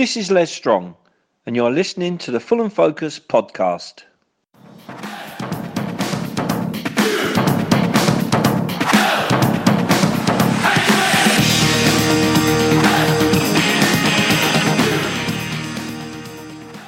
This is Les Strong, and you're listening to the Fulham Focus podcast.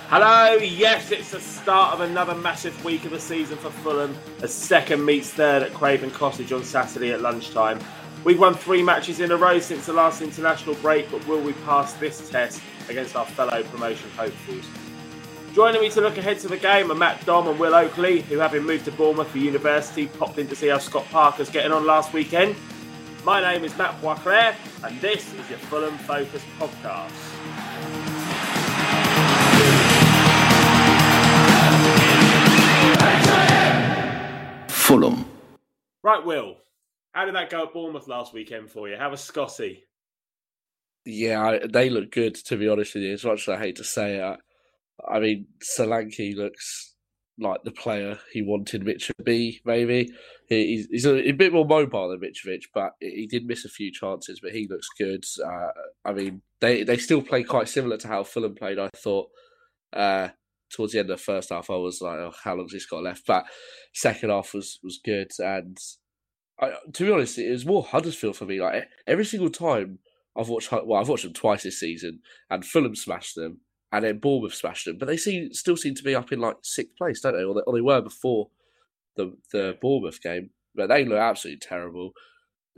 Hello, yes, it's the start of another massive week of the season for Fulham as second meets third at Craven Cottage on Saturday at lunchtime. We've won three matches in a row since the last international break, but will we pass this test against our fellow promotion hopefuls? Joining me to look ahead to the game are Matt Dom and Will Oakley, who, having moved to Bournemouth for university, popped in to see how Scott Parker's getting on last weekend. My name is Matt Boisclair, and this is your Fulham Focus podcast. Fulham. Right, Will, how did that go at Bournemouth last weekend for you? How was Scotty? Yeah, I, they look good to be honest with you. As much as I hate to say it, I, I mean Solanke looks like the player he wanted Mitch to be. Maybe he's, he's a, a, bit more mobile than Mitrovic, but he did miss a few chances. But he looks good. Uh, I mean, they they still play quite similar to how Fulham played. I thought. Uh, towards the end of the first half, I was like, oh, "How long's this got left?" But second half was was good, and I, to be honest, it was more Huddersfield for me. Like every single time I've watched, well, I've watched them twice this season, and Fulham smashed them, and then Bournemouth smashed them, but they seem still seem to be up in like sixth place, don't they? Or they, or they were before the the Bournemouth game, but they look absolutely terrible.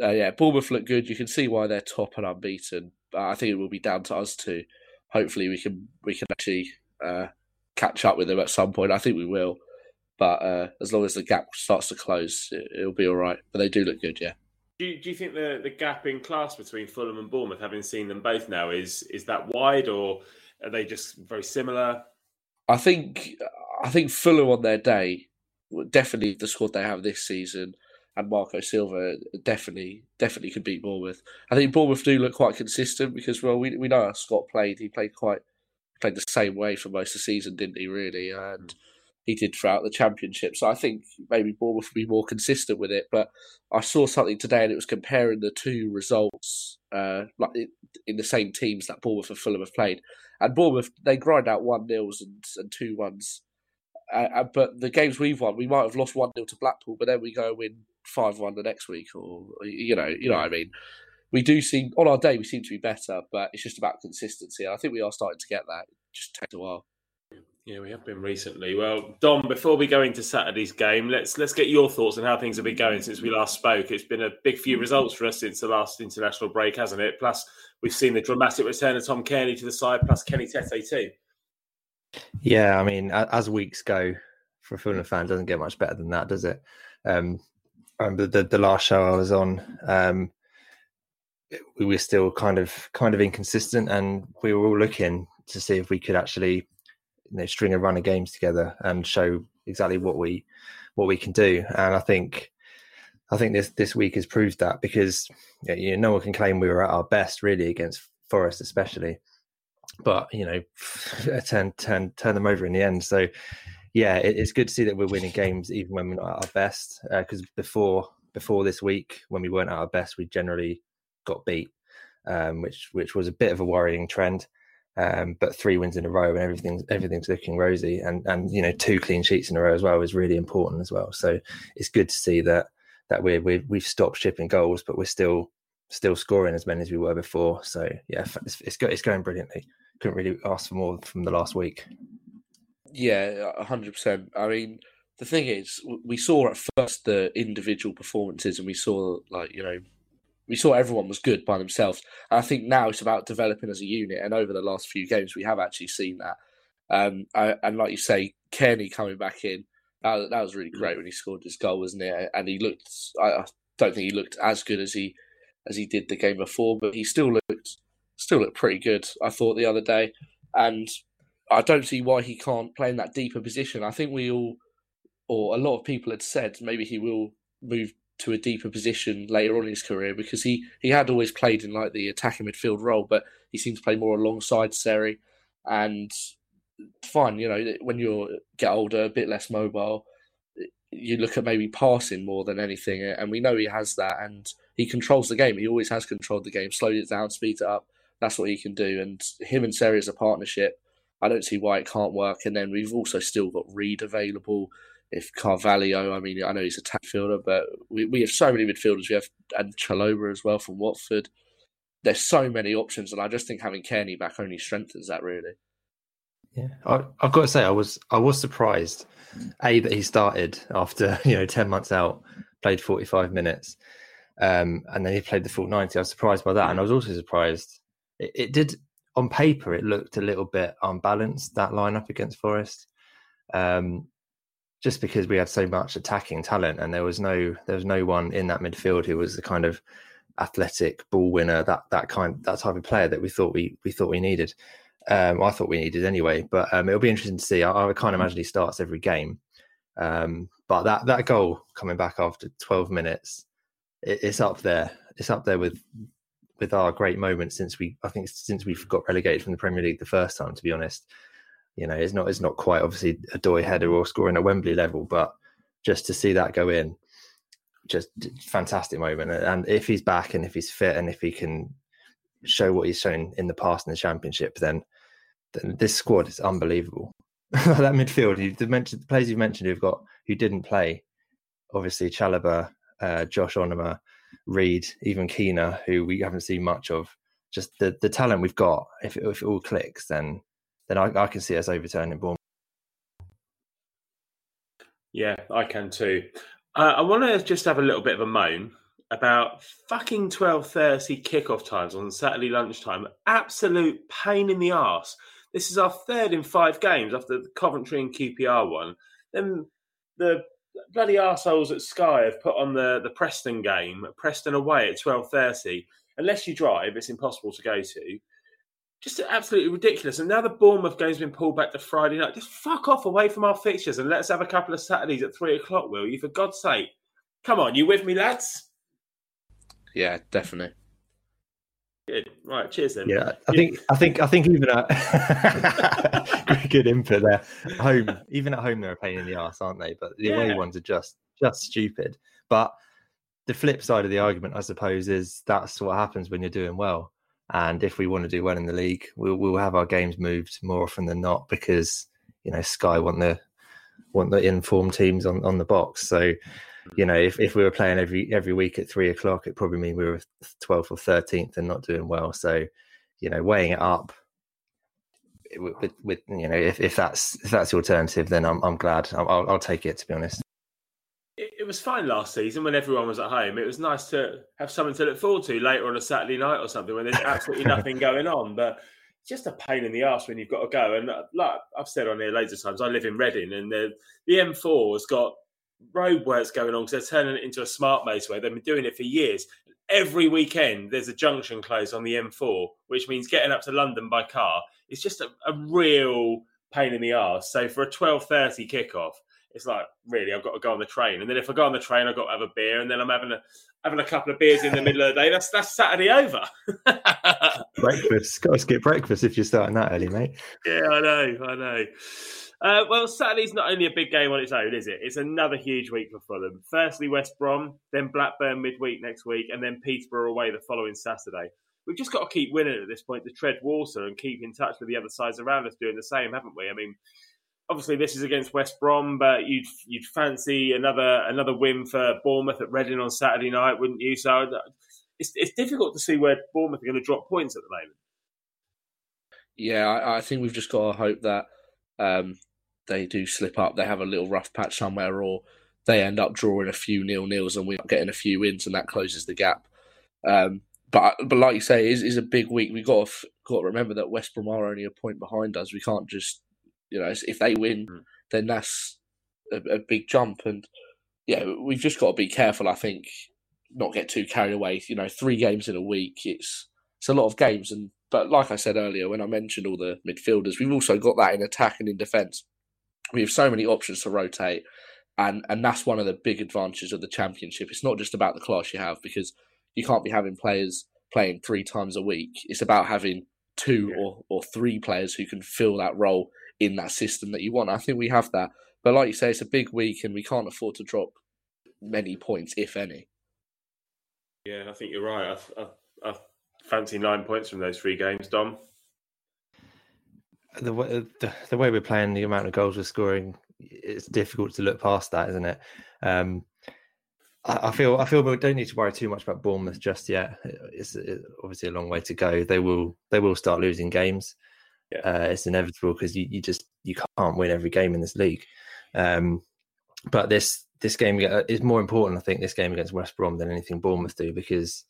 Uh, yeah, Bournemouth look good. You can see why they're top and unbeaten. But I think it will be down to us to hopefully we can we can actually uh, catch up with them at some point. I think we will, but uh, as long as the gap starts to close, it, will be all right. But they do look good, yeah. Do you, do you think the, the gap in class between Fulham and Bournemouth, having seen them both now, is is that wide or are they just very similar? I think I think Fulham on their day, definitely the squad they have this season, and Marco Silva definitely definitely could beat Bournemouth. I think Bournemouth do look quite consistent because well we we know how Scott played. He played quite played the same way for most of the season, didn't he? Really, and mm. He did throughout the championship. So I think maybe Bournemouth would be more consistent with it. But I saw something today, and it was comparing the two results, uh, like in the same teams that Bournemouth and Fulham have played. And Bournemouth they grind out one nils and and two ones. Uh, uh, but the games we've won, we might have lost one nil to Blackpool, but then we go win five one the next week, or you know, you know what I mean we do seem on our day we seem to be better, but it's just about consistency. I think we are starting to get that. It just takes a while. Yeah, we have been recently. Well, Dom, before we go into Saturday's game, let's let's get your thoughts on how things have been going since we last spoke. It's been a big few results for us since the last international break, hasn't it? Plus, we've seen the dramatic return of Tom Cairney to the side, plus Kenny Tete too. Yeah, I mean, as weeks go, for a Fulham fan, doesn't get much better than that, does it? Um, I remember the, the last show I was on. Um, we were still kind of kind of inconsistent, and we were all looking to see if we could actually know, string a run of games together and show exactly what we what we can do. And I think I think this this week has proved that because you know, no one can claim we were at our best really against Forest, especially. But you know, turn turn turn them over in the end. So yeah, it, it's good to see that we're winning games even when we're not at our best. Because uh, before before this week, when we weren't at our best, we generally got beat, um, which which was a bit of a worrying trend. Um, but three wins in a row and everything's everything's looking rosy, and and you know two clean sheets in a row as well is really important as well. So it's good to see that that we're, we we've stopped shipping goals, but we're still still scoring as many as we were before. So yeah, it's it's, go, it's going brilliantly. Couldn't really ask for more from the last week. Yeah, hundred percent. I mean, the thing is, we saw at first the individual performances, and we saw like you know we saw everyone was good by themselves. And I think now it's about developing as a unit. And over the last few games, we have actually seen that. Um, I, and like you say, Cairney coming back in, that, that was really great when he scored his goal, wasn't it? And he looked, I, I don't think he looked as good as he as he did the game before, but he still looked still looked pretty good. I thought the other day, and I don't see why he can't play in that deeper position. I think we all, or a lot of people had said, maybe he will move to a deeper position later on in his career because he, he had always played in like the attacking midfield role, but he seemed to play more alongside Seri. And fine, you know, when you get older, a bit less mobile, you look at maybe passing more than anything. And we know he has that, and he controls the game. He always has controlled the game, slowed it down, speed it up. that's what he can do. And him and Seri as a partnership, I don't see why it can't work. And then we've also still got Reed available. If Carvalho, I mean, I know he's a tap fielder, but we, we have so many midfielders. We have and Chalobah as well from Watford. There's so many options, and I just think having Cairney back only strengthens that really. Yeah, I, have got to say, I was I was surprised, a that he started after you know ten months out, played forty five minutes, um, and then he played the full ninety. I was surprised by that, and I was also surprised. It, it did on paper, it looked a little bit unbalanced that lineup against Forest, um, just because we had so much attacking talent, and there was no there was no one in that midfield who was the kind of athletic ball winner that that kind that type of player that we thought we we thought we needed. Um, I thought we needed anyway, but um, it'll be interesting to see. I, I can't imagine he starts every game, um, but that that goal coming back after 12 minutes, it, it's up there. It's up there with with our great moments since we I think since we got relegated from the Premier League the first time. To be honest, you know, it's not it's not quite obviously a Doy header or scoring at Wembley level, but just to see that go in, just fantastic moment. And if he's back and if he's fit and if he can show what he's shown in the past in the championship, then then this squad is unbelievable. that midfield, you mentioned, the players you've mentioned who've got who didn't play, obviously Chalobah, uh, Josh Onomah, Reed, even Quina, who we haven't seen much of. Just the, the talent we've got. If if it all clicks, then then I, I can see us overturning Bournemouth. Yeah, I can too. Uh, I want to just have a little bit of a moan about fucking twelve thirty kickoff times on Saturday lunchtime. Absolute pain in the ass. This is our third in five games after the Coventry and QPR one. Then the bloody arseholes at Sky have put on the, the Preston game, Preston away at 12.30. Unless you drive, it's impossible to go to. Just absolutely ridiculous. And now the Bournemouth game's been pulled back to Friday night. Just fuck off away from our fixtures and let's have a couple of Saturdays at 3 o'clock, will you? For God's sake. Come on, you with me, lads? Yeah, definitely. Good. Right. Cheers then. Yeah, I think I think I think even at good input there. Home, even at home, they're a pain in the ass, aren't they? But the yeah. away ones are just just stupid. But the flip side of the argument, I suppose, is that's what happens when you're doing well. And if we want to do well in the league, we'll we'll have our games moved more often than not because you know Sky want the want the informed teams on on the box. So you know, if, if we were playing every every week at three o'clock, it probably mean we were 12th or 13th and not doing well. So, you know, weighing it up with, with you know, if, if that's if that's the alternative, then I'm I'm glad. I'll, I'll take it to be honest. It, was fine last season when everyone was at home. It was nice to have something to look forward to later on a Saturday night or something when there's absolutely nothing going on. But it's just a pain in the ass when you've got to go. And uh, like I've said on here loads of times, I live in Reading, and the the M4 has got roadworks going on because they're turning it into a smart motorway. They've been doing it for years. Every weekend, there's a junction closed on the M4, which means getting up to London by car is just a, a real pain in the arse. So for a 12.30 kickoff, it's like, really, I've got to go on the train. And then if I go on the train, I've got to have a beer. And then I'm having a having a couple of beers in the middle of the day. That's that's Saturday over. breakfast. Got to skip breakfast if you're starting that early, mate. Yeah, I know. I know. Uh, well, Saturday's not only a big game on its own, is it? It's another huge week for Fulham. Firstly, West Brom, then Blackburn midweek next week, and then Peterborough away the following Saturday. We've just got to keep winning at this point to tread water and keep in touch with the other sides around us doing the same, haven't we? I mean, obviously this is against West Brom, but you'd you'd fancy another another win for Bournemouth at Reading on Saturday night, wouldn't you? So uh, it's it's difficult to see where Bournemouth are going to drop points at the moment. Yeah, I, I think we've just got to hope that um, they do slip up, they have a little rough patch somewhere, or they end up drawing a few nil nils and we're getting a few wins, and that closes the gap. Um, but but like you say, is, is a big week. We got to, got to remember that West Brom are only a point behind us. We can't just you know if they win, mm. then that's a, a big jump. And yeah, we've just got to be careful. I think not get too carried away. You know, three games in a week, it's it's a lot of games. And but like I said earlier, when I mentioned all the midfielders, we've also got that in attack and in defence we have so many options to rotate, and and that's one of the big advantages of the championship. It's not just about the class you have because you can't be having players playing three times a week. It's about having two yeah. or, or three players who can fill that role in that system that you want. I think we have that. But like you say, it's a big week and we can't afford to drop many points, if any. Yeah, I think you're right. I, I, I Fancy nine points from those three games, Dom. The way the, the way we're playing, the amount of goals we're scoring, it's difficult to look past that, isn't it? Um, I, I feel I feel we don't need to worry too much about Bournemouth just yet. It's, it's obviously a long way to go. They will they will start losing games. Yeah. Uh, it's inevitable because you, you just you can't win every game in this league. Um, but this this game is more important, I think, this game against West Brom than anything Bournemouth do because,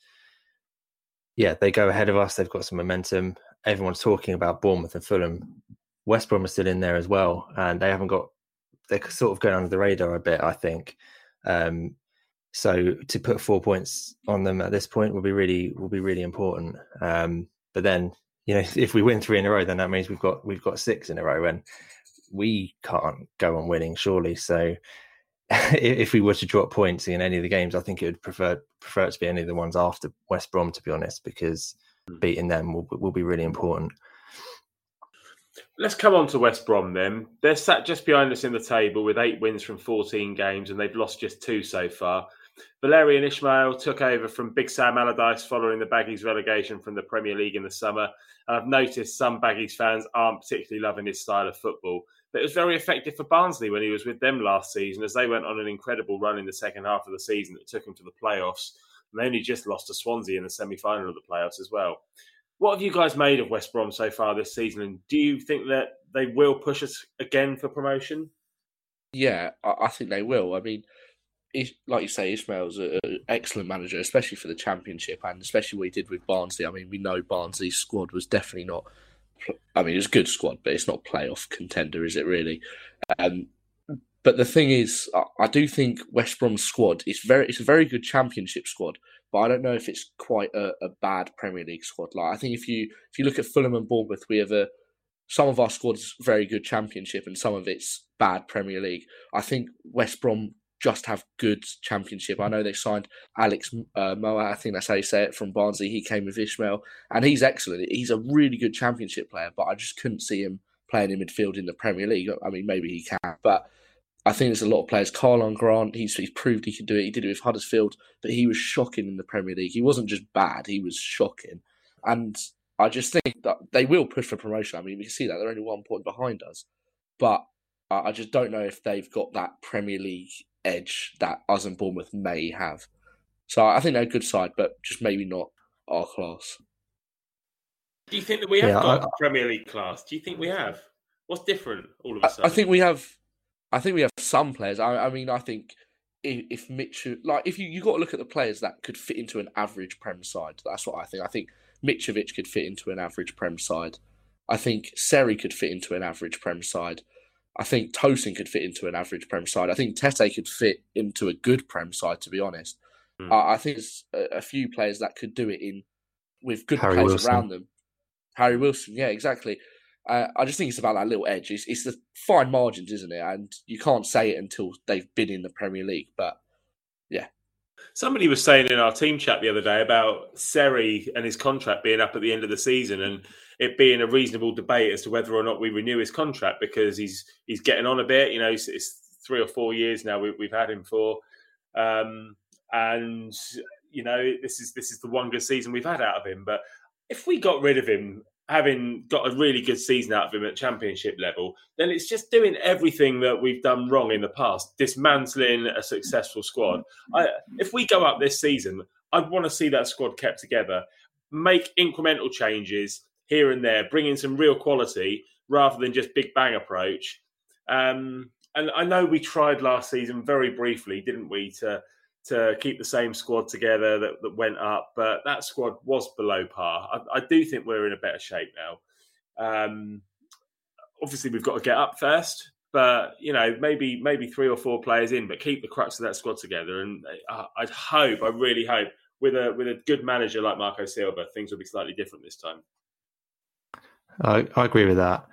yeah, they go ahead of us. They've got some momentum. Everyone's talking about Bournemouth and Fulham. West Brom are still in there as well, and they haven't got. They're sort of going under the radar a bit, I think. Um, so to put four points on them at this point will be really will be really important. Um, but then, you know, if we win three in a row, then that means we've got we've got six in a row, and we can't go on winning surely. So if we were to drop points in any of the games, I think it would prefer prefer it to be any of the ones after West Brom, to be honest, because hmm. beating them will will be really important. Let's come on to West Brom then. They're sat just behind us in the table with eight wins from 14 games, and they've lost just two so far. Valérien Ismaël took over from Big Sam Allardyce following the Baggies relegation from the Premier League in the summer. I've noticed some Baggies fans aren't particularly loving his style of football. But it was very effective for Barnsley when he was with them last season, as they went on an incredible run in the second half of the season that took him to the playoffs. And they only just lost to Swansea in the semi final of the playoffs as well. What have you guys made of West Brom so far this season? And do you think that they will push us again for promotion? Yeah, I think they will. I mean, like you say, Ismaël's an excellent manager, especially for the championship, and especially what he did with Barnsley. I mean, we know Barnsley's squad was definitely not I mean, it's a good squad, but it's not playoff contender, is it really? Um, but the thing is, I, I, do think West Brom's squad is very, it's a very good Championship squad, but I don't know if it's quite a, a, bad Premier League squad. Like I think if you if you look at Fulham and Bournemouth, we have a some of our squad's very good Championship and some of it's bad Premier League. I think West Brom just have good championship. I know they signed Alex uh, Mowatt, I think that's how you say it, from Barnsley. He came with Ismaël, and he's excellent. He's a really good championship player, but I just couldn't see him playing in midfield in the Premier League. I mean, maybe he can, but I think there's a lot of players. Karlan Grant, he's, he's proved he can do it. He did it with Huddersfield, but he was shocking in the Premier League. He wasn't just bad, he was shocking. And I just think that they will push for promotion. I mean, we can see that they're only one point behind us, but I just don't know if they've got that Premier League edge that us and Bournemouth may have. So I think they're a good side, but just maybe not our class. Do you think that we have yeah, got I, Premier League class? Do you think we have? What's different all of a sudden? I, I think we have. I think we have some players. I, I mean, I think if, if Mitch, like if you you got to look at the players that could fit into an average Prem side. That's what I think. I think Mitrovic could fit into an average Prem side. I think Seri could fit into an average Prem side. I think Tosin could fit into an average Prem side. I think Tete could fit into a good Prem side, to be honest. Mm. I, I, think there's a, a, few players that could do it in with good Harry players Wilson. around them. Harry Wilson, yeah, exactly. Uh, I just think it's about that little edge. It's, it's the fine margins, isn't it? And you can't say it until they've been in the Premier League. But yeah, Somebody was saying in our team chat the other day about Seri and his contract being up at the end of the season, and it being a reasonable debate as to whether or not we renew his contract because he's he's getting on a bit. You know, it's, it's three or four years now we, have had him for, um, and you know this is this is the one good season we've had out of him. But if we got rid of him, having got a really good season out of him at championship level, then it's just doing everything that we've done wrong in the past, dismantling a successful squad. I, if we go up this season, I'd want to see that squad kept together, make incremental changes, here and there, bringing some real quality rather than just big bang approach. Um, and I know we tried last season very briefly, didn't we, to to keep the same squad together that, that went up, but that squad was below par. I, I do think we're in a better shape now. Um, obviously, we've got to get up first, but you know, maybe maybe three or four players in, but keep the crux of that squad together. And I, I'd hope, I really hope, with a with a good manager like Marco Silva, things will be slightly different this time. I, I agree with that.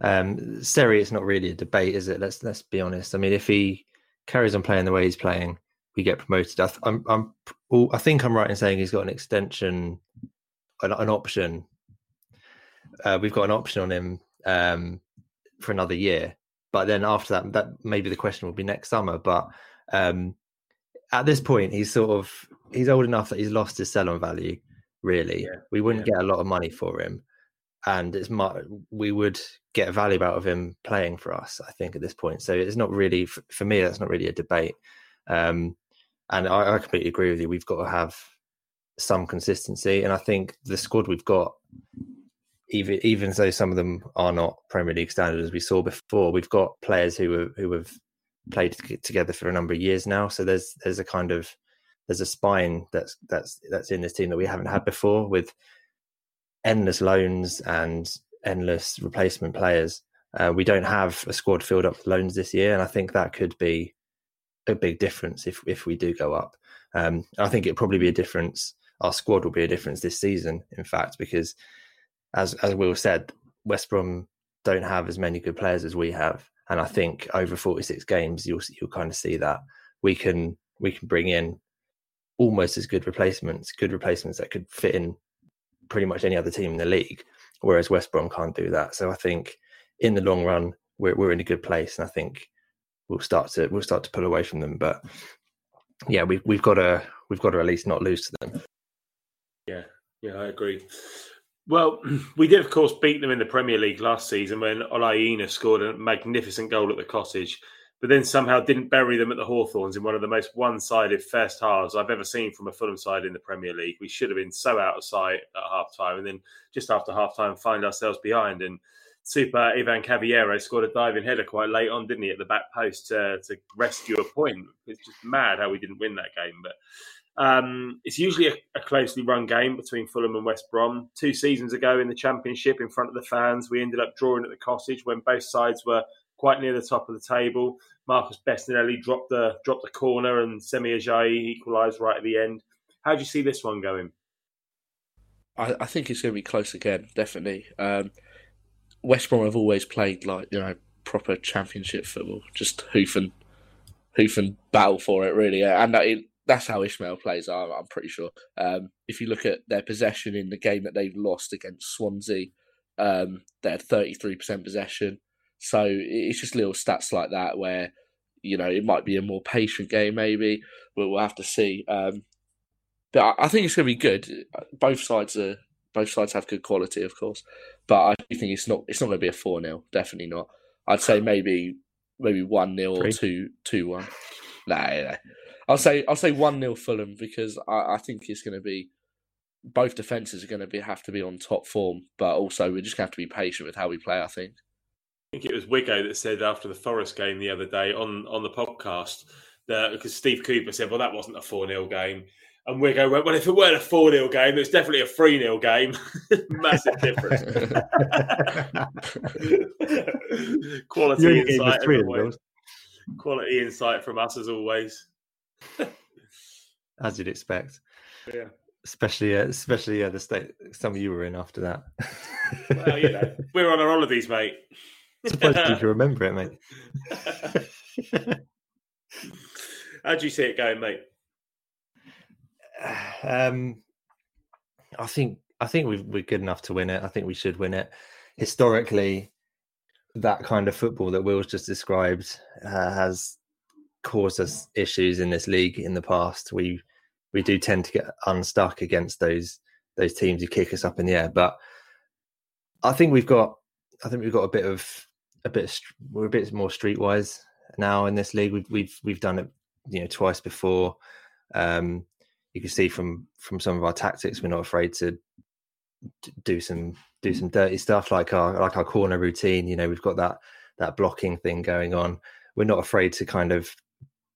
Um, Seri, it's not really a debate, is it? Let's let's be honest. I mean, if he carries on playing the way he's playing, we get promoted. I, am I'm, I'm, I think I'm right in saying he's got an extension, an, an option. Uh, we've got an option on him um, for another year, but then after that, that maybe the question will be next summer. But um, at this point, he's sort of he's old enough that he's lost his sell on value Really, Yeah, we wouldn't yeah. get a lot of money for him, and it's mu we would get value out of him playing for us. I think at this point, so it's not really for me. That's not really a debate. Um, and I, I completely agree with you. We've got to have some consistency, and I think the squad we've got, even even though some of them are not Premier League standard as we saw before, we've got players who are, who have played together for a number of years now. So there's there's a kind of there's a spine that's that's that's in this team that we haven't had before with endless loans and endless replacement players. Uh, we don't have a squad filled up with loans this year, and I think that could be a big difference if if we do go up. Um, I think it'll probably be a difference. Our squad will be a difference this season, in fact, because as as Will said, West Brom don't have as many good players as we have, and I think over forty six games, you'll you'll kind of see that we can we can bring in almost as good replacements, good replacements that could fit in pretty much any other team in the league, whereas West Brom can't do that. So I think in the long run, we're we're in a good place, and I think we'll start to we'll start to pull away from them. But yeah, we've we've got to we've got to at least not lose to them. Yeah, yeah, I agree. Well, we did, of course, beat them in the Premier League last season when Ola Aina scored a magnificent goal at the Cottage, but then somehow didn't bury them at the Hawthorns in one of the most one-sided first halves I've ever seen from a Fulham side in the Premier League. We should have been so out of sight at half time, and then just after half time, find ourselves behind. And Super Ivan Cavaleiro scored a diving header quite late on, didn't he, at the back post to, to rescue a point. It's just mad how we didn't win that game, but. Um, it's usually a, a, closely run game between Fulham and West Brom. Two seasons ago in the Championship, in front of the fans, we ended up drawing at the Cottage when both sides were quite near the top of the table. Marcus Bettinelli dropped the dropped the corner, and Semi Ajayi equalised right at the end. How do you see this one going? I, I think it's going to be close again, definitely. Um, West Brom have always played like you know proper Championship football, just hoof and hoof and battle for it, really, and that. It, that's how Ismaël plays. I'm, I'm pretty sure. Um, if you look at their possession in the game that they've lost against Swansea, um, they had 33% possession. So it's just little stats like that where you know it might be a more patient game. Maybe but we'll have to see. Um, but I, I think it's going to be good. Both sides are both sides have good quality, of course. But I think it's not it's not going to be a four 0 Definitely not. I'd say maybe maybe one 0 or two two one. Nah, nah. I'll say I'll say one 0 Fulham because I, I think it's going to be both defenses are going to be have to be on top form, but also we're just going to have to be patient with how we play. I think. I think it was Wigo that said after the Forest game the other day on on the podcast that because Steve Cooper said, "Well, that wasn't a four 0 game," and Wigo went, "Well, if it weren't a four 0 game, it's definitely a three 0 game. Massive difference." Quality insight, quality insight from us as always. As you'd expect. Yeah. Especially, uh, especially uh, the state some of you were in after that. well, you know, we're on our holidays, mate. Supposed you can remember it, mate. How do you see it going, mate? Um, I think I think we we're good enough to win it. I think we should win it. Historically, that kind of football that Will's just described uh, has caused us issues in this league in the past. We we do tend to get unstuck against those those teams who kick us up in the air. But I think we've got I think we've got a bit of a bit we're a bit more streetwise now in this league. We've we've we've done it you know twice before. Um, you can see from from some of our tactics, we're not afraid to do some do some dirty stuff like our like our corner routine. You know, we've got that that blocking thing going on. We're not afraid to kind of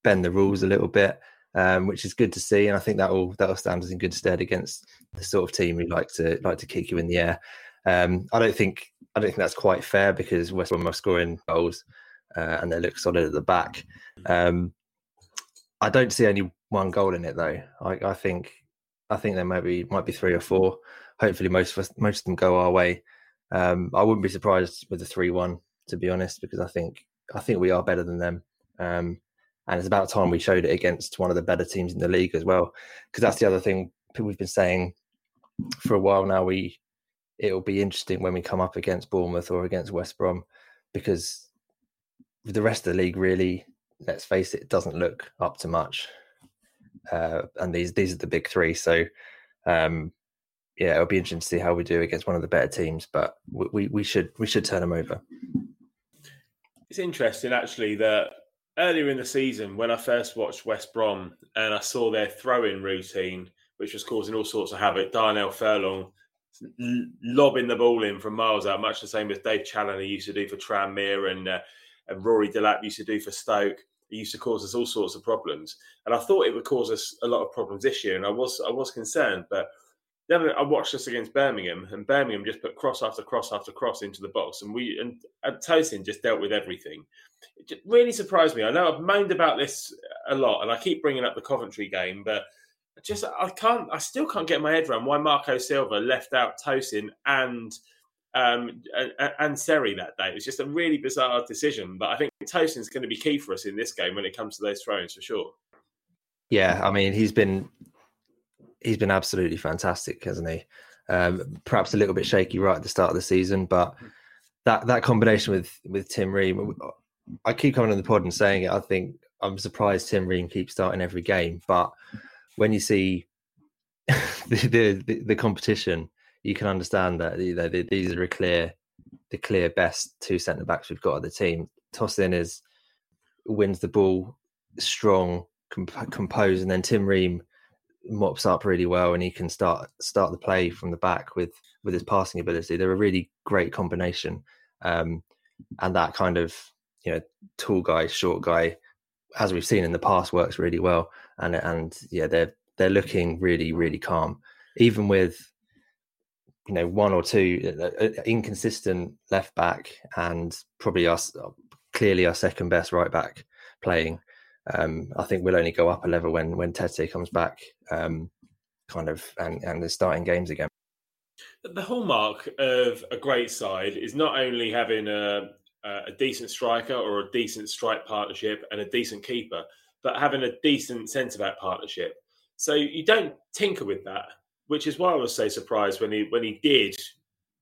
bend the rules a little bit, um, which is good to see. And I think that will that will stand us in good stead against the sort of team who like to like to kick you in the air. Um, I don't think I don't think that's quite fair because West Brom are scoring goals uh, and they look solid at the back. Um, I don't see only one goal in it though. I, I think I think there might be might be three or four. Hopefully, most of us, most of them go our way. Um, I wouldn't be surprised with a three-one, to be honest, because I think I think we are better than them. Um, and it's about time we showed it against one of the better teams in the league as well. Because that's the other thing we've been saying for a while now. We it'll be interesting when we come up against Bournemouth or against West Brom, because the rest of the league really, let's face it, doesn't look up to much. Uh, and these these are the big three. So um, yeah, it'll be interesting to see how we do against one of the better teams. But we we, should we should turn them over. It's interesting actually that earlier in the season when I first watched West Brom and I saw their throw-in routine, which was causing all sorts of havoc. Darnell Furlong lobbing the ball in from miles out, much the same as Dave Challinor used to do for Tranmere and, uh, and Rory Delap used to do for Stoke. It used to cause us all sorts of problems, and I thought it would cause us a lot of problems this year, and I was I was concerned. But then I watched us against Birmingham, and Birmingham just put cross after cross after cross into the box, and we and, and Tosin just dealt with everything. It really surprised me. I know I've moaned about this a lot, and I keep bringing up the Coventry game, but just I can't, I still can't get my head around why Marco Silva left out Tosin and um, and, Seri that day. It was just a really bizarre decision, but I think Tosin's going to be key for us in this game when it comes to those throws for sure. Yeah, I mean he's been he's been absolutely fantastic, hasn't he? Um, perhaps a little bit shaky right at the start of the season, but that that combination with with Tim Ream, I keep coming on the pod and saying it. I think I'm surprised Tim Ream keeps starting every game, but when you see the, the, the competition, you can understand that you know, these are a clear the clear best two centre backs we've got at the team. Tosin is wins the ball strong, comp- composed, and then Tim Ream mops up really well, and he can start start the play from the back with with his passing ability. They're a really great combination, um, and that kind of you know tall guy, short guy, as we've seen in the past, works really well. And and yeah, they're they're looking really really calm, even with you know one or two uh, uh, uh, inconsistent left back and probably us clearly our second best right back playing. Um, I think we'll only go up a level when when Tete comes back, um, kind of, and and is starting games again. The hallmark of a great side is not only having a a decent striker or a decent strike partnership and a decent keeper, but having a decent centre back partnership. So you don't tinker with that, which is why I was so surprised when he when he did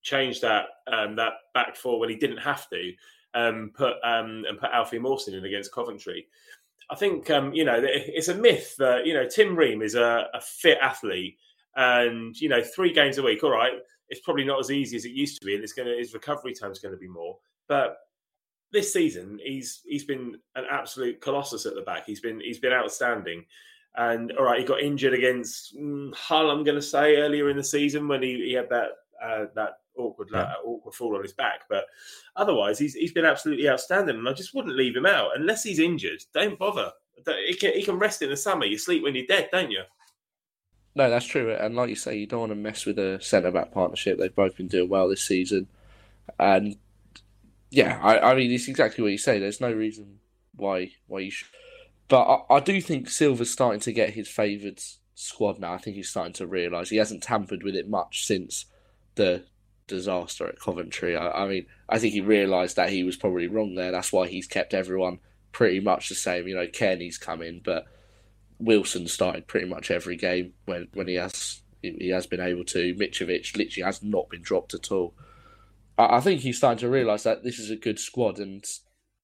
change that um, that back four when he didn't have to um, put um, and put Alfie Mawson in against Coventry. I think um, you know it's a myth that you know Tim Ream is a, a, fit athlete, and you know three games a week. All right, it's probably not as easy as it used to be, and it's going to his recovery time is going to be more. But this season he's he's been an absolute colossus at the back. He's been he's been outstanding. And all right, he got injured against mm, Hull. I'm going to say earlier in the season when he, he had that uh, that awkward yeah. uh, awkward fall on his back. But otherwise, he's he's been absolutely outstanding, and I just wouldn't leave him out unless he's injured. Don't bother. He can he can rest in the summer. You sleep when you're dead, don't you? No, that's true. And like you say, you don't want to mess with a centre back partnership. They've both been doing well this season, and yeah, I, I mean it's exactly what you say. There's no reason why why you should but I, I do think Silva's starting to get his favoured squad now. I think he's starting to realise he hasn't tampered with it much since the disaster at Coventry. I, I mean, I think he realised that he was probably wrong there. That's why he's kept everyone pretty much the same. You know, Cairney's come in, but Wilson started pretty much every game when, when he has he has been able to. Mitrovic literally has not been dropped at all. I, think he's starting to realise that this is a good squad and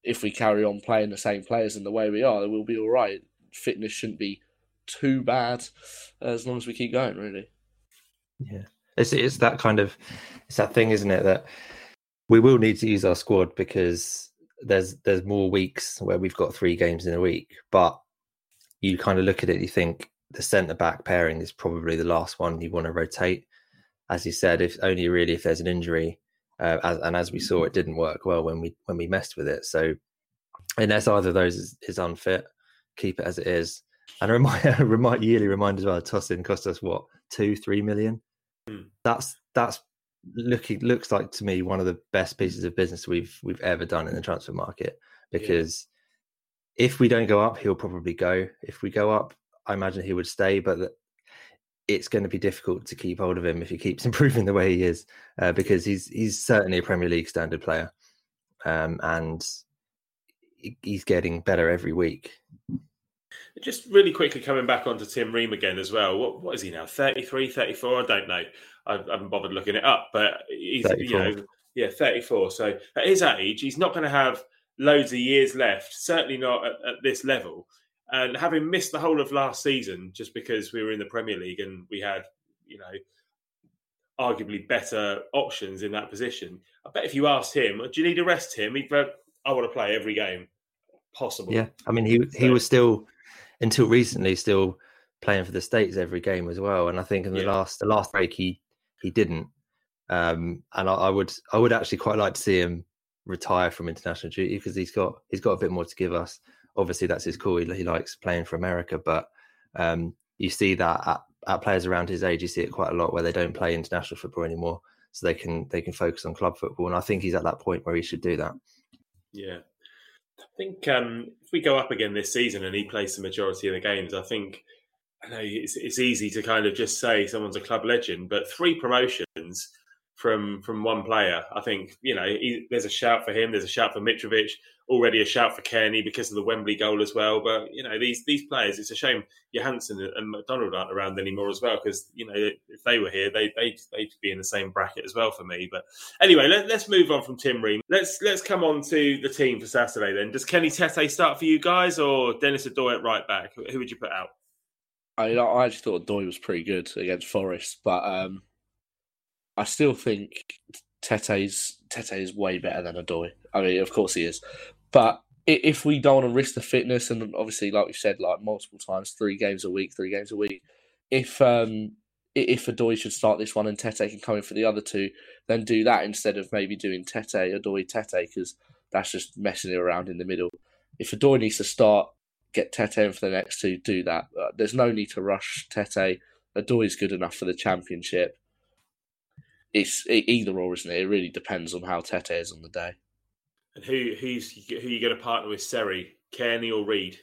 if we carry on playing the same players in the way we are, we'll be all right. Fitness shouldn't be too bad as long as we keep going, really. Yeah, it's it's that kind of it's that thing, isn't it? That we will need to use our squad because there's there's more weeks where we've got three games in a week, but you kind of look at it, you think the centre back pairing is probably the last one you want to rotate. As you said, if only really if there's an injury, uh, as, and as we saw, it didn't work well when we when we messed with it. So unless either of those is, is unfit, keep it as it is. And a remind, remind yearly reminder as well. Tosin cost us what two, three million. Mm. That's that's looking looks like to me one of the best pieces of business we've we've ever done in the transfer market. Because yeah. if we don't go up, he'll probably go. If we go up, I imagine he would stay. But it's going to be difficult to keep hold of him if he keeps improving the way he is, uh, because he's he's certainly a Premier League standard player, um, and he's getting better every week. Just really quickly coming back onto Tim Ream again as well. What what is he now? 33, 34? I don't know. I, I haven't bothered looking it up, but he's 34. you know yeah, 34. So at his age, he's not going to have loads of years left. Certainly not at, at this level. And having missed the whole of last season just because we were in the Premier League and we had, you know, arguably better options in that position. I bet if you asked him, "Do you need to rest him?" He'd go, "I want to play every game possible." Yeah, I mean, he he was still until recently still playing for the states every game as well, and I think in the Yeah. last the last break he he didn't. Um, and I, I would I would actually quite like to see him retire from international duty because he's got he's got a bit more to give us. Obviously, that's his call. He, he likes playing for America, but um, you see that at, at players around his age, you see it quite a lot where they don't play international football anymore, so they can they can focus on club football. And I think he's at that point where he should do that. Yeah. I think um, if we go up again this season and he plays the majority of the games, I think I know it's, it's easy to kind of just say someone's a club legend, but three promotions from from one player, I think you know he, there's a shout for him. There's a shout for Mitrovic. Already a shout for Cairney because of the Wembley goal as well. But you know these these players, it's a shame Johansen and McDonald aren't around anymore as well because you know if they were here, they they they'd be in the same bracket as well for me. But anyway, let, us move on from Tim Ream. Let's let's come on to the team for Saturday then. Does Kenny Tete start for you guys or Denis Odoi at right back? Who would you put out? I mean, I actually thought Doy was pretty good against Forest, but um, I still think Tete's Tete is way better than Odoi. I mean, of course he is, but if we don't want to risk the fitness, and obviously, like we've said, like multiple times, three games a week, three games a week. If um, if Odoi should start this one and Tete can come in for the other two, then do that instead of maybe doing Tete Odoi Tete because that's just messing it around in the middle. If Odoi needs to start, get Tete in for the next two, do that. Uh, there's no need to rush Tete. Odoi is good enough for the championship. It's either or, isn't it? It really depends on how Tete is on the day. And who who's who are you going to partner with? Seri, Cairney, or Reed?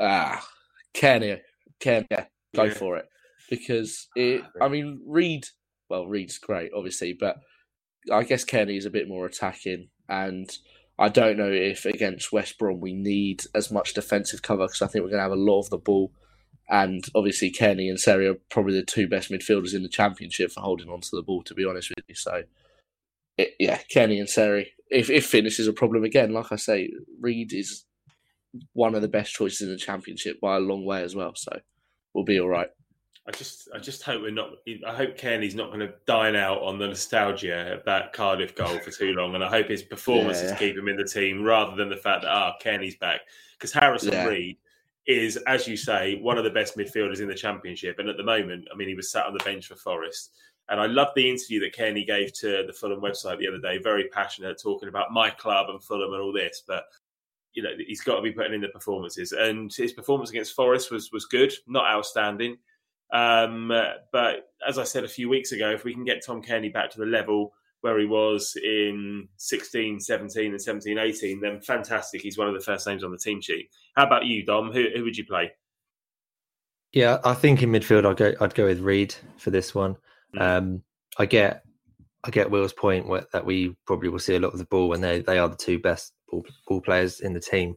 Ah, Kenny, Kenny, go Yeah. for it because it. I mean, Reed. Well, Reed's great, obviously, but I guess Kenny is a bit more attacking, and I don't know if against West Brom we need as much defensive cover because I think we're going to have a lot of the ball, and obviously Kenny and Seri are probably the two best midfielders in the championship for holding on to the ball. To be honest with you, so it, yeah, Kenny and Seri. If if fitness is a problem again, like I say, Reed is one of the best choices in the championship by a long way as well. So we'll be all right. I just I just hope we're not. I hope Kenny's not going to dine out on the nostalgia of that Cardiff goal for too long, and I hope his performances Yeah. keep him in the team rather than the fact that ah Cairney's back because Harrison Yeah. Reed is, as you say, one of the best midfielders in the championship, and at the moment, I mean, he was sat on the bench for Forest. And I loved the interview that Cairney gave to the Fulham website the other day. Very passionate, talking about my club and Fulham and all this. But you know, he's got to be putting in the performances. And his performance against Forest was was good, not outstanding. Um, but as I said a few weeks ago, if we can get Tom Cairney back to the level where he was in 16, 17, and 17, 18, then fantastic. He's one of the first names on the team sheet. How about you, Dom? Who, who would you play? Yeah, I think in midfield I'd go I'd go with Reed for this one. Mm. Um, I get I get Will's point where, that we probably will see a lot of the ball when they they are the two best ball, ball players in the team,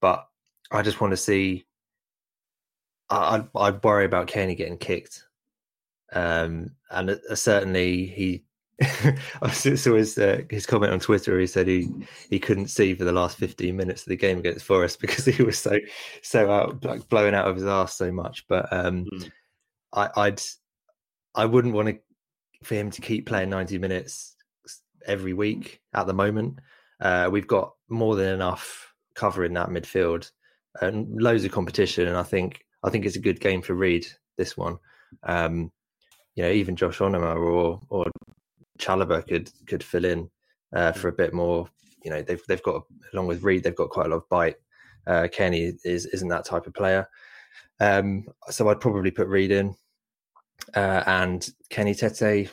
but I just want to see. I I I'd worry about Kenny getting kicked, um, and uh, certainly he. I saw his uh, his comment on Twitter. He said he he couldn't see for the last fifteen minutes of the game against Forest because he was so so out like blowing out of his ass so much. But um, Mm. I, I'd I wouldn't want to for him to keep playing ninety minutes every week at the moment. Uh, we've got more than enough cover in that midfield and loads of competition. And I think I think it's a good game for Reed. This one, um, you know, even Josh Onomah or or Chalobah could could fill in uh, for a bit more. You know, they've they've got along with Reed, they've got quite a lot of bite. Uh, Kenny is isn't that type of player, um, so I'd probably put Reed in uh, and Kenny Tete.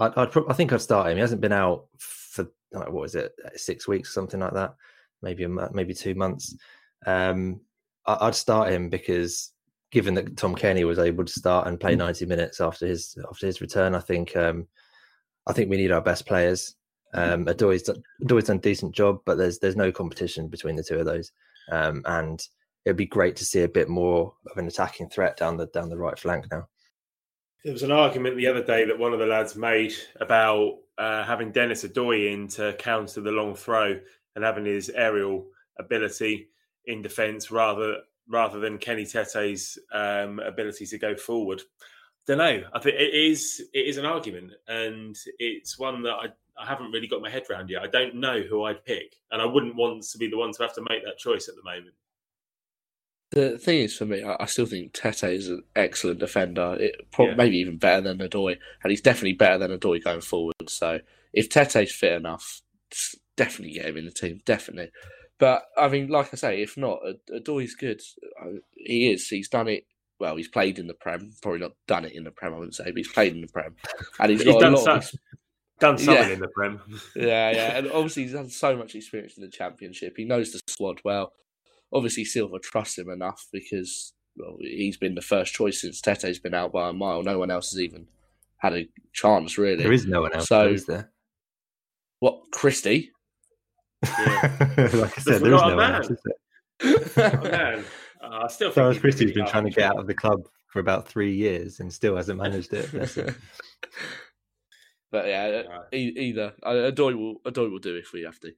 I'd, I'd pro- I think I'd start him. He hasn't been out for like, what is it, six weeks, something like that, maybe a maybe two months. Um, I, I'd start him because given that Tom Cairney was able to start and play ninety minutes after his after his return, I think um, I think we need our best players. Um, Odoi's done, Odoi's done a decent job, but there's there's no competition between the two of those, um, and it'd be great to see a bit more of an attacking threat down the down the right flank now. There was an argument the other day that one of the lads made about uh, having Denis Odoi in to counter the long throw and having his aerial ability in defence rather rather than Kenny Tete's um, ability to go forward. don't know. I think it is it is an argument, and it's one that I, I haven't really got my head around yet. I don't know who I'd pick, and I wouldn't want to be the one to have to make that choice at the moment. The thing is, for me, I, I still think Tete is an excellent defender. It, probably, Yeah. Maybe even better than Odoi, and he's definitely better than Odoi going forward. So if Tete's fit enough, definitely get him in the team, definitely. But I mean, like I say, if not, Ad- Odoi's good. Uh, He is. He's done it. Well, he's played in the Prem. Probably not done it in the Prem. I wouldn't say, but he's played in the Prem, and he's He's got done a lot. so- of Done something Yeah. in the Prem. yeah, yeah, and obviously he's had so much experience in the championship. He knows the squad well. Obviously, Silva trusts him enough because well, he's been the first choice since Tete's been out by a mile. No one else has even had a chance, really. There is no one else, So- is there? What Christie? Yeah. like I said, We've there is no one man. else, is there? Oh, man, uh, I still think Cyrus he'd Christie's really been trying to to get out of the club for about three years and still hasn't managed it. bless him. but yeah, Right. e- either uh, Odoi will Odoi will do if we have to.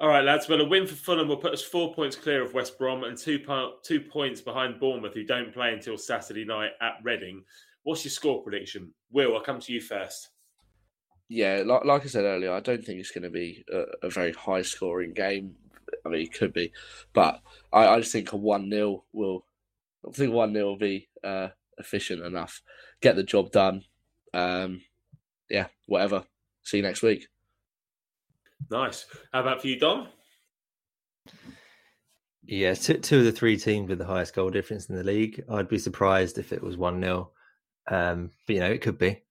All right, lads. Well, a win for Fulham will put us four points clear of West Brom and two po- two points behind Bournemouth, who don't play until Saturday night at Reading. What's your score prediction? Will, I'll come to you first. Yeah, like, like I said earlier, I don't think it's going to be a, a very high scoring game. I mean, it could be, but I, I just think a 1 0 will, I think 1 0 will be uh, efficient enough. Get the job done. Um, yeah, whatever. See you next week. Nice. How about for you, Dom? Yeah, two, two of the three teams with the highest goal difference in the league. I'd be surprised if it was 1 0. Um, but, you know, it could be.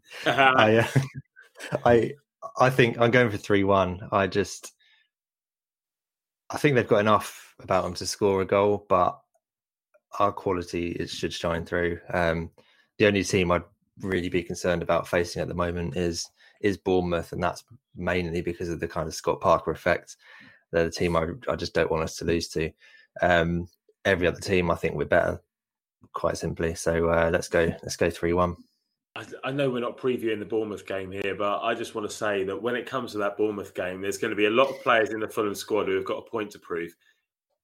I, uh, I, I think I'm going for 3 1. I just, I think they've got enough about them to score a goal, but our quality it should shine through. Um, the only team I'd really be concerned about facing at the moment is is Bournemouth, and that's mainly because of the kind of Scott Parker effect. They're the team I, I just don't want us to lose to. Um, every other team, I think we're better, quite simply. So uh, let's go. Let's go three one. I, I know we're not previewing the Bournemouth game here, but I just want to say that when it comes to that Bournemouth game, there's going to be a lot of players in the Fulham squad who have got a point to prove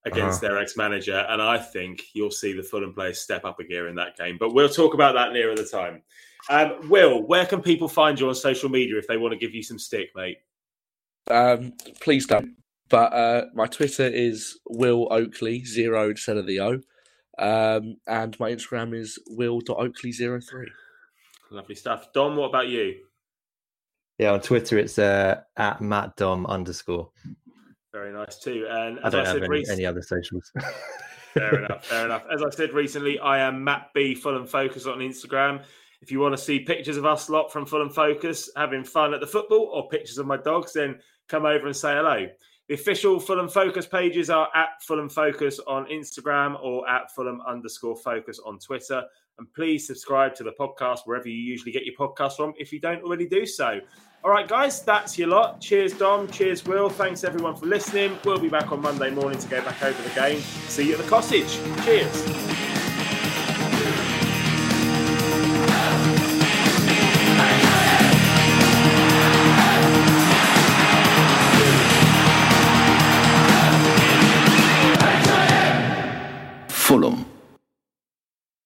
against their ex-manager, and I think you'll see the Fulham players step up a gear in that game. But we'll talk about that nearer the time. Um, Will, where can people find you on social media if they want to give you some stick, mate? Um, please don't. But uh, my Twitter is Will Oakley, zero instead of the O. Um, and my Instagram is will.oakley03. Lovely stuff. Dom, what about you? Yeah, on Twitter it's uh, at Matt Dom underscore. Very nice too. And I as I, don't have said any, recently, any other socials. Fair enough. Fair enough. As I said recently, I am Matt B Fulham Focus on Instagram. If you want to see pictures of us lot from Fulham Focus having fun at the football or pictures of my dogs, then come over and say hello. The official Fulham Focus pages are at Fulham Focus on Instagram or at Fulham underscore Focus on Twitter. And please subscribe to the podcast wherever you usually get your podcast from if you don't already do so. All right, guys, that's your lot. Cheers, Dom. Cheers, Will. Thanks, everyone, for listening. We'll be back on Monday morning to go back over the game. See you at the cottage. Cheers.